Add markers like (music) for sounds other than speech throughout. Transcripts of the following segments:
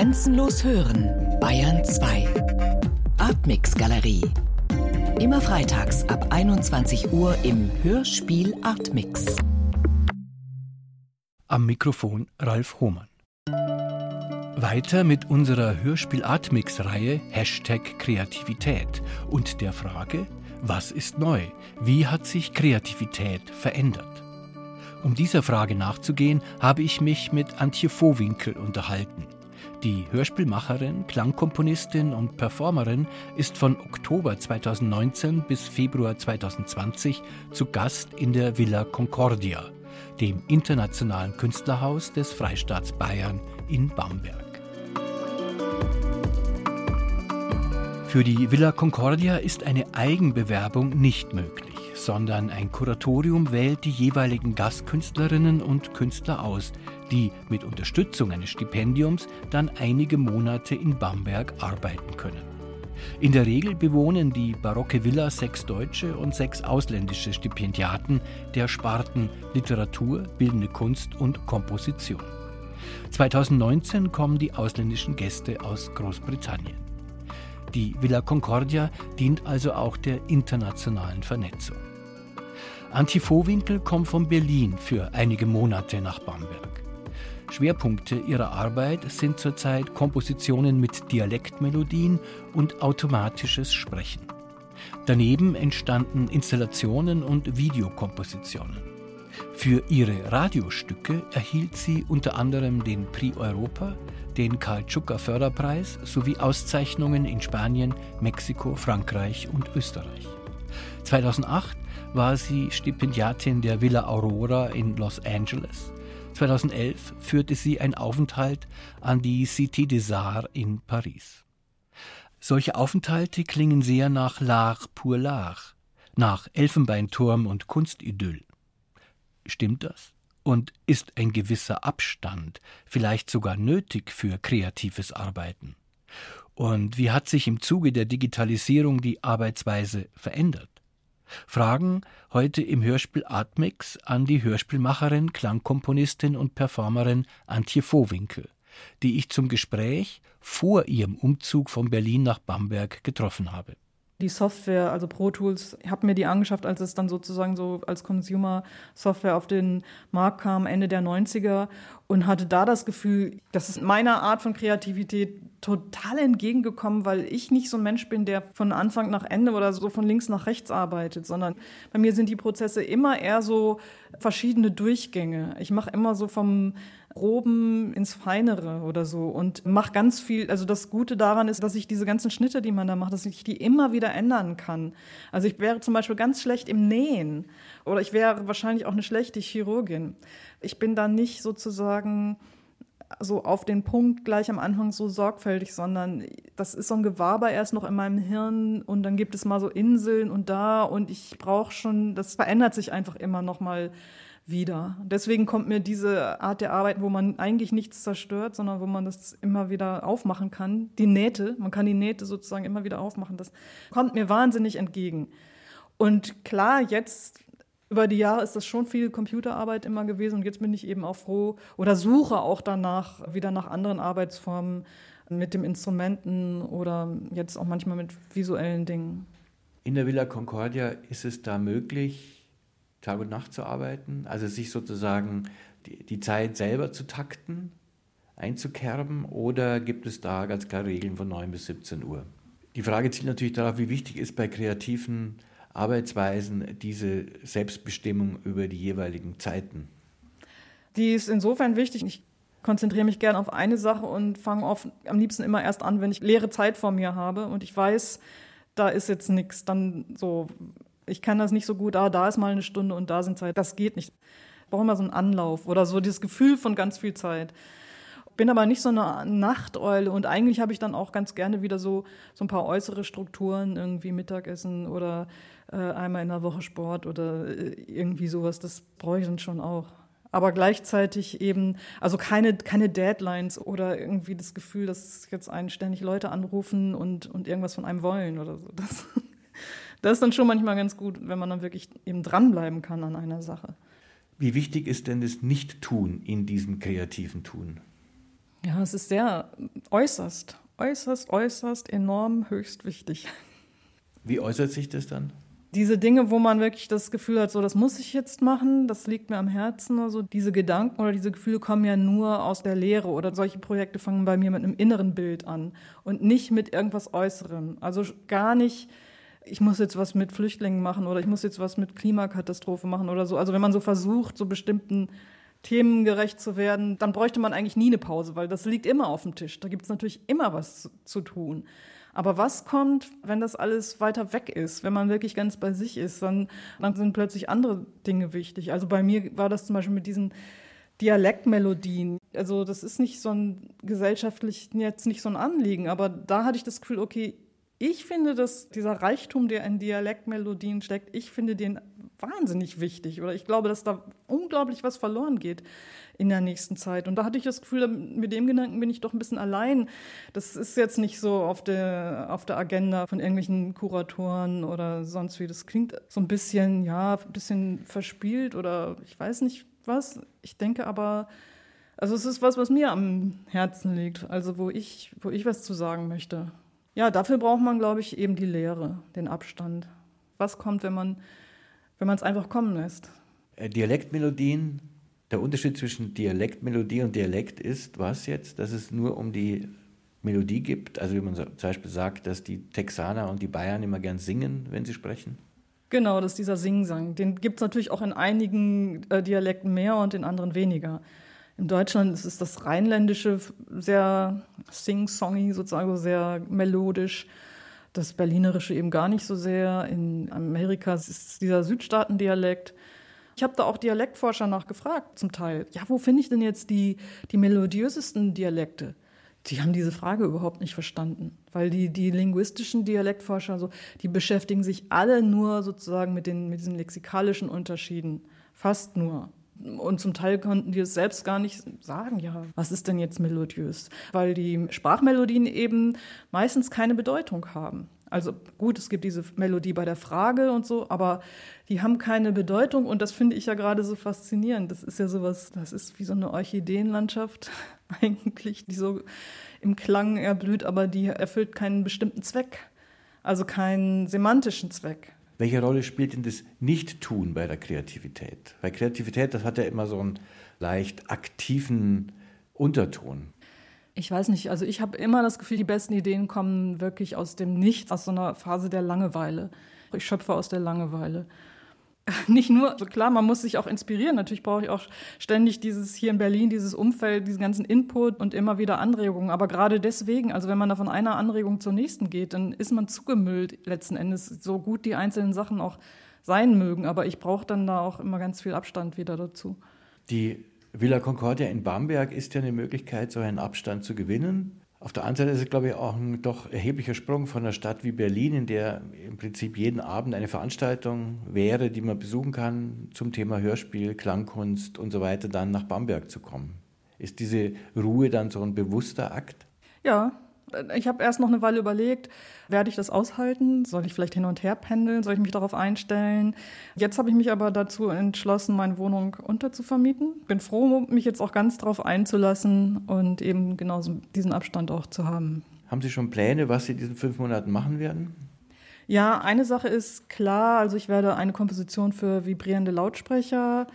Grenzenlos hören, Bayern 2. Artmix Galerie. Immer freitags ab 21 Uhr im Hörspiel Artmix. Am Mikrofon Ralf Hohmann. Weiter mit unserer Hörspiel Artmix-Reihe Hashtag Kreativität und der Frage, was ist neu? Wie hat sich Kreativität verändert? Um dieser Frage nachzugehen, habe ich mich mit Antje Vohwinkel unterhalten. Die Hörspielmacherin, Klangkomponistin und Performerin ist von Oktober 2019 bis Februar 2020 zu Gast in der Villa Concordia, dem internationalen Künstlerhaus des Freistaats Bayern in Bamberg. Für die Villa Concordia ist eine Eigenbewerbung nicht möglich, sondern ein Kuratorium wählt die jeweiligen Gastkünstlerinnen und Künstler aus, die mit Unterstützung eines Stipendiums dann einige Monate in Bamberg arbeiten können. In der Regel bewohnen die barocke Villa sechs deutsche und sechs ausländische Stipendiaten der Sparten Literatur, bildende Kunst und Komposition. 2019 kommen die ausländischen Gäste aus Großbritannien. Die Villa Concordia dient also auch der internationalen Vernetzung. Antje Vohwinkel kommt von Berlin für einige Monate nach Bamberg. Schwerpunkte ihrer Arbeit sind zurzeit Kompositionen mit Dialektmelodien und automatisches Sprechen. Daneben entstanden Installationen und Videokompositionen. Für ihre Radiostücke erhielt sie unter anderem den Prix Europa, den Karl Tschucker Förderpreis sowie Auszeichnungen in Spanien, Mexiko, Frankreich und Österreich. 2008 war sie Stipendiatin der Villa Aurora in Los Angeles. 2011 führte sie einen Aufenthalt an die Cité des Arts in Paris. Solche Aufenthalte klingen sehr nach L'Art pour l'Art, nach Elfenbeinturm und Kunstidyll. Stimmt das? Und ist ein gewisser Abstand vielleicht sogar nötig für kreatives Arbeiten? Und wie hat sich im Zuge der Digitalisierung die Arbeitsweise verändert? Fragen heute im Hörspiel Atmix an die Hörspielmacherin, Klangkomponistin und Performerin Antje Vohwinkel, die ich zum Gespräch vor ihrem Umzug von Berlin nach Bamberg getroffen habe die Software, also Pro Tools, habe mir die angeschafft, als es dann sozusagen so als Consumer-Software auf den Markt kam, Ende der 90er und hatte da das Gefühl, das ist meiner Art von Kreativität total entgegengekommen, weil ich nicht so ein Mensch bin, der von Anfang nach Ende oder so von links nach rechts arbeitet, sondern bei mir sind die Prozesse immer eher so verschiedene Durchgänge. Ich mache immer so vom Groben ins Feinere oder so und mache ganz viel. Also das Gute daran ist, dass ich diese ganzen Schnitte, die man da macht, dass ich die immer wieder ändern kann. Also ich wäre zum Beispiel ganz schlecht im Nähen oder ich wäre wahrscheinlich auch eine schlechte Chirurgin. Ich bin da nicht sozusagen so auf den Punkt gleich am Anfang so sorgfältig, sondern das ist so ein Gewaber erst noch in meinem Hirn und dann gibt es mal so Inseln und da und ich brauche schon, das verändert sich einfach immer noch mal wieder. Deswegen kommt mir diese Art der Arbeit, wo man eigentlich nichts zerstört, sondern wo man das immer wieder aufmachen kann, die Nähte, man kann die Nähte sozusagen immer wieder aufmachen, das kommt mir wahnsinnig entgegen. Und klar, jetzt über die Jahre ist das schon viel Computerarbeit immer gewesen und jetzt bin ich eben auch froh oder suche auch danach wieder nach anderen Arbeitsformen mit dem Instrumenten oder jetzt auch manchmal mit visuellen Dingen. In der Villa Concordia ist es da möglich, Tag und Nacht zu arbeiten, also sich sozusagen die, die Zeit selber zu takten, einzukerben, oder gibt es da ganz klare Regeln von 9 bis 17 Uhr? Die Frage zielt natürlich darauf, wie wichtig ist bei kreativen Arbeitsweisen diese Selbstbestimmung über die jeweiligen Zeiten? Die ist insofern wichtig. Ich konzentriere mich gerne auf eine Sache und fange am liebsten immer erst an, wenn ich leere Zeit vor mir habe und ich weiß, da ist jetzt nichts. Dann so ich kann das nicht so gut, ah, da ist mal eine Stunde und da sind Zeit. Das geht nicht. Ich brauche immer so einen Anlauf oder so dieses Gefühl von ganz viel Zeit. Bin aber nicht so eine Nachteule und eigentlich habe ich dann auch ganz gerne wieder so, so ein paar äußere Strukturen, irgendwie Mittagessen oder äh, einmal in der Woche Sport oder äh, irgendwie sowas. Das brauche ich dann schon auch aber gleichzeitig eben, also keine, keine Deadlines oder irgendwie das Gefühl, dass jetzt einen ständig Leute anrufen und, und irgendwas von einem wollen oder so. Das, (laughs) das ist dann schon manchmal ganz gut, wenn man dann wirklich eben dranbleiben kann an einer Sache. Wie wichtig ist denn das Nicht-Tun in diesem kreativen Tun? Ja, es ist sehr äußerst, äußerst, äußerst enorm höchst wichtig. Wie äußert sich das dann? Diese Dinge, wo man wirklich das Gefühl hat, so das muss ich jetzt machen, das liegt mir am Herzen. Also diese Gedanken oder diese Gefühle kommen ja nur aus der Lehre oder solche Projekte fangen bei mir mit einem inneren Bild an und nicht mit irgendwas Äußerem. Also gar nicht, ich muss jetzt was mit Flüchtlingen machen oder ich muss jetzt was mit Klimakatastrophe machen oder so. Also wenn man so versucht, so bestimmten Themen gerecht zu werden, dann bräuchte man eigentlich nie eine Pause, weil das liegt immer auf dem Tisch. Da gibt es natürlich immer was zu tun. Aber was kommt, wenn das alles weiter weg ist, wenn man wirklich ganz bei sich ist, dann, dann sind plötzlich andere Dinge wichtig. Also bei mir war das zum Beispiel mit diesen Dialektmelodien. Also das ist nicht so ein gesellschaftlich jetzt nicht so ein Anliegen, aber da hatte ich das Gefühl, okay, ich finde, dass dieser Reichtum, der in Dialektmelodien steckt, ich finde den wahnsinnig wichtig. Oder ich glaube, dass da unglaublich was verloren geht in der nächsten Zeit. Und da hatte ich das Gefühl, mit dem Gedanken bin ich doch ein bisschen allein. Das ist jetzt nicht so auf der, auf der Agenda von irgendwelchen Kuratoren oder sonst wie. Das klingt so ein bisschen, ja, ein bisschen verspielt oder ich weiß nicht was. Ich denke aber, also es ist was, was mir am Herzen liegt, also wo ich, wo ich was zu sagen möchte. Ja, dafür braucht man, glaube ich, eben die Lehre, den Abstand. Was kommt, wenn man wenn man es einfach kommen lässt? Äh, Dialektmelodien der Unterschied zwischen Dialektmelodie und Dialekt ist was jetzt, dass es nur um die Melodie gibt, also wie man zum Beispiel sagt, dass die Texaner und die Bayern immer gern singen, wenn sie sprechen. Genau, das ist dieser Singsang. Den gibt es natürlich auch in einigen äh, Dialekten mehr und in anderen weniger. In Deutschland ist es das Rheinländische sehr sing-songy, sozusagen sehr melodisch. Das Berlinerische eben gar nicht so sehr. In Amerika ist es dieser Südstaatendialekt. Ich habe da auch Dialektforscher nachgefragt, zum Teil. Ja, wo finde ich denn jetzt die, die melodiösesten Dialekte? Die haben diese Frage überhaupt nicht verstanden, weil die, die linguistischen Dialektforscher, so, die beschäftigen sich alle nur sozusagen mit, den, mit diesen lexikalischen Unterschieden, fast nur. Und zum Teil konnten die es selbst gar nicht sagen, ja, was ist denn jetzt melodiös? Weil die Sprachmelodien eben meistens keine Bedeutung haben. Also gut, es gibt diese Melodie bei der Frage und so, aber die haben keine Bedeutung und das finde ich ja gerade so faszinierend. Das ist ja sowas, das ist wie so eine Orchideenlandschaft (laughs) eigentlich, die so im Klang erblüht, aber die erfüllt keinen bestimmten Zweck, also keinen semantischen Zweck. Welche Rolle spielt denn das Nicht-Tun bei der Kreativität? Weil Kreativität, das hat ja immer so einen leicht aktiven Unterton. Ich weiß nicht, also ich habe immer das Gefühl, die besten Ideen kommen wirklich aus dem Nichts, aus so einer Phase der Langeweile. Ich schöpfe aus der Langeweile. (laughs) Nicht nur, also klar, man muss sich auch inspirieren. Natürlich brauche ich auch ständig dieses hier in Berlin, dieses Umfeld, diesen ganzen Input und immer wieder Anregungen. Aber gerade deswegen, also wenn man da von einer Anregung zur nächsten geht, dann ist man zugemüllt letzten Endes, so gut die einzelnen Sachen auch sein mögen. Aber ich brauche dann da auch immer ganz viel Abstand wieder dazu. Die Villa Concordia in Bamberg ist ja eine Möglichkeit, so einen Abstand zu gewinnen. Auf der anderen Seite ist es, glaube ich, auch ein doch erheblicher Sprung von einer Stadt wie Berlin, in der im Prinzip jeden Abend eine Veranstaltung wäre, die man besuchen kann zum Thema Hörspiel, Klangkunst und so weiter, dann nach Bamberg zu kommen. Ist diese Ruhe dann so ein bewusster Akt? Ja, ich habe erst noch eine Weile überlegt, werde ich das aushalten? Soll ich vielleicht hin und her pendeln? Soll ich mich darauf einstellen? Jetzt habe ich mich aber dazu entschlossen, meine Wohnung unterzuvermieten. Bin froh, mich jetzt auch ganz darauf einzulassen und eben genauso diesen Abstand auch zu haben. Haben Sie schon Pläne, was Sie in diesen fünf Monaten machen werden? Ja, eine Sache ist klar. Also ich werde eine Komposition für vibrierende Lautsprecher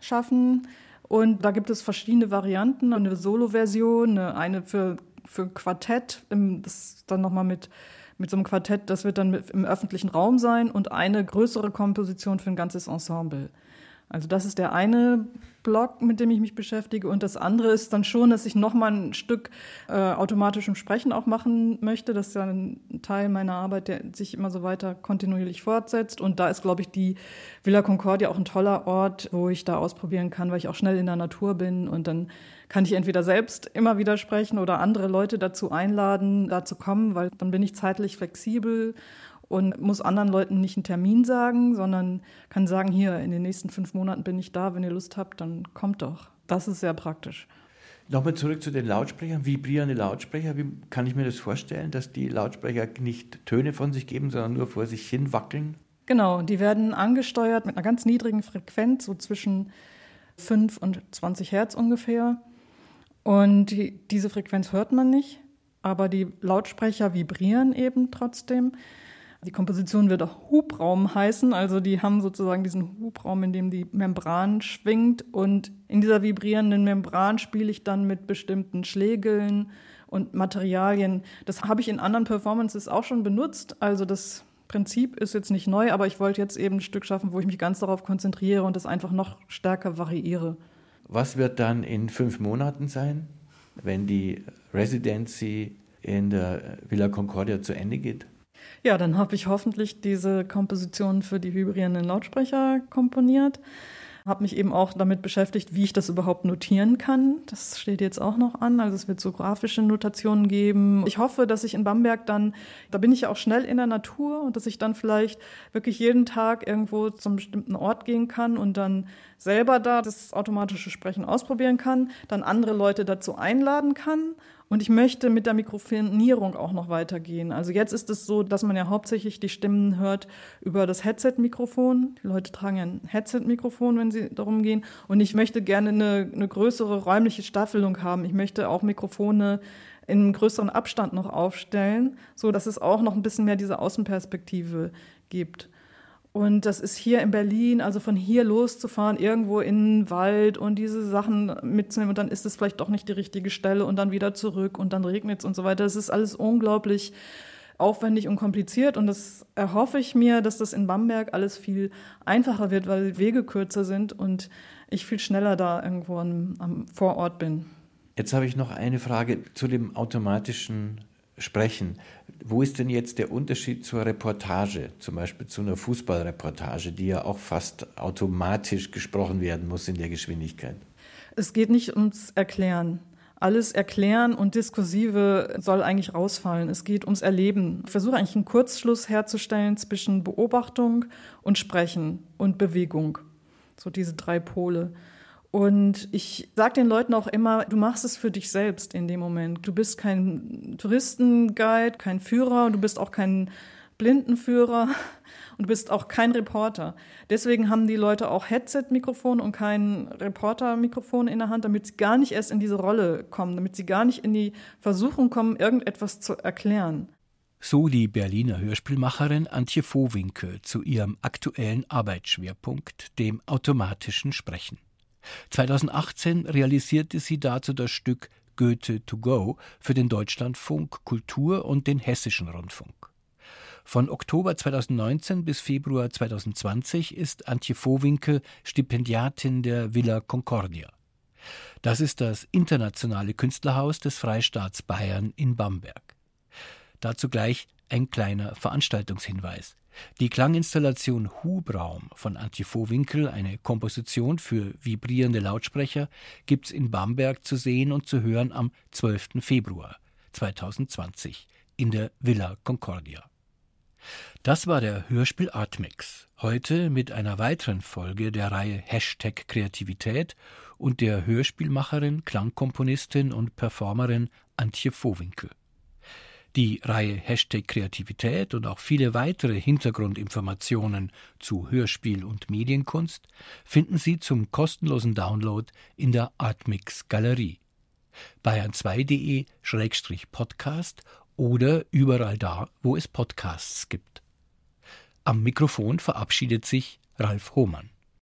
schaffen. Und da gibt es verschiedene Varianten. Eine Solo-Version, eine für für ein Quartett, das dann nochmal mit, mit so einem Quartett, das wird dann im öffentlichen Raum sein und eine größere Komposition für ein ganzes Ensemble. Also das ist der eine Blog, mit dem ich mich beschäftige. Und das andere ist dann schon, dass ich nochmal ein Stück äh, automatischem Sprechen auch machen möchte. Das ist ja ein Teil meiner Arbeit, der sich immer so weiter kontinuierlich fortsetzt. Und da ist, glaube ich, die Villa Concordia auch ein toller Ort, wo ich da ausprobieren kann, weil ich auch schnell in der Natur bin. Und dann kann ich entweder selbst immer wieder sprechen oder andere Leute dazu einladen, da zu kommen, weil dann bin ich zeitlich flexibel und muss anderen Leuten nicht einen Termin sagen, sondern kann sagen, hier, in den nächsten fünf Monaten bin ich da, wenn ihr Lust habt, dann kommt doch. Das ist sehr praktisch. Nochmal zurück zu den Lautsprechern, vibrierende Lautsprecher. Wie kann ich mir das vorstellen, dass die Lautsprecher nicht Töne von sich geben, sondern nur vor sich hin wackeln? Genau, die werden angesteuert mit einer ganz niedrigen Frequenz, so zwischen 5 und 20 Hertz ungefähr. Und die, diese Frequenz hört man nicht, aber die Lautsprecher vibrieren eben trotzdem. Die Komposition wird auch Hubraum heißen, also die haben sozusagen diesen Hubraum, in dem die Membran schwingt und in dieser vibrierenden Membran spiele ich dann mit bestimmten Schlägeln und Materialien. Das habe ich in anderen Performances auch schon benutzt, also das Prinzip ist jetzt nicht neu, aber ich wollte jetzt eben ein Stück schaffen, wo ich mich ganz darauf konzentriere und das einfach noch stärker variiere. Was wird dann in fünf Monaten sein, wenn die Residency in der Villa Concordia zu Ende geht? Ja, dann habe ich hoffentlich diese Komposition für die vibrierenden Lautsprecher komponiert. Habe mich eben auch damit beschäftigt, wie ich das überhaupt notieren kann. Das steht jetzt auch noch an. Also es wird so grafische Notationen geben. Ich hoffe, dass ich in Bamberg dann, da bin ich ja auch schnell in der Natur und dass ich dann vielleicht wirklich jeden Tag irgendwo zum bestimmten Ort gehen kann und dann selber da das automatische Sprechen ausprobieren kann, dann andere Leute dazu einladen kann und ich möchte mit der Mikrofonierung auch noch weitergehen. Also jetzt ist es so, dass man ja hauptsächlich die Stimmen hört über das Headset-Mikrofon. Die Leute tragen ja ein Headset-Mikrofon, wenn sie darum gehen. Und ich möchte gerne eine, eine größere räumliche Staffelung haben. Ich möchte auch Mikrofone in größeren Abstand noch aufstellen, so dass es auch noch ein bisschen mehr diese Außenperspektive gibt. Und das ist hier in Berlin, also von hier loszufahren, irgendwo in den Wald und diese Sachen mitzunehmen und dann ist es vielleicht doch nicht die richtige Stelle und dann wieder zurück und dann regnet es und so weiter. Das ist alles unglaublich aufwendig und kompliziert und das erhoffe ich mir, dass das in Bamberg alles viel einfacher wird, weil Wege kürzer sind und ich viel schneller da irgendwo am, am Vorort bin. Jetzt habe ich noch eine Frage zu dem automatischen Sprechen. Wo ist denn jetzt der Unterschied zur Reportage, zum Beispiel zu einer Fußballreportage, die ja auch fast automatisch gesprochen werden muss in der Geschwindigkeit? Es geht nicht ums Erklären. Alles Erklären und Diskursive soll eigentlich rausfallen. Es geht ums Erleben. Ich versuche eigentlich einen Kurzschluss herzustellen zwischen Beobachtung und Sprechen und Bewegung. So diese drei Pole. Und ich sage den Leuten auch immer, du machst es für dich selbst in dem Moment. Du bist kein Touristenguide, kein Führer, du bist auch kein Blindenführer (laughs) und du bist auch kein Reporter. Deswegen haben die Leute auch Headset-Mikrofon und kein Reporter-Mikrofon in der Hand, damit sie gar nicht erst in diese Rolle kommen, damit sie gar nicht in die Versuchung kommen, irgendetwas zu erklären. So die Berliner Hörspielmacherin Antje Vohwinkel zu ihrem aktuellen Arbeitsschwerpunkt, dem automatischen Sprechen. 2018 realisierte sie dazu das Stück Goethe to go für den Deutschlandfunk Kultur und den Hessischen Rundfunk. Von Oktober 2019 bis Februar 2020 ist Antje Vohwinkel Stipendiatin der Villa Concordia. Das ist das internationale Künstlerhaus des Freistaats Bayern in Bamberg. Dazu gleich ein kleiner Veranstaltungshinweis. Die Klanginstallation Hubraum von Antje Vohwinkel, eine Komposition für vibrierende Lautsprecher, gibt's in Bamberg zu sehen und zu hören am 12. Februar 2020 in der Villa Concordia. Das war der Hörspiel Artmix. Heute mit einer weiteren Folge der Reihe Hashtag Kreativität und der Hörspielmacherin, Klangkomponistin und Performerin Antje Vohwinkel. Die Reihe Hashtag Kreativität und auch viele weitere Hintergrundinformationen zu Hörspiel und Medienkunst finden Sie zum kostenlosen Download in der Artmix Galerie. bayern2.de-podcast oder überall da, wo es Podcasts gibt. Am Mikrofon verabschiedet sich Ralf Hohmann.